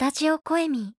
タジオコエミ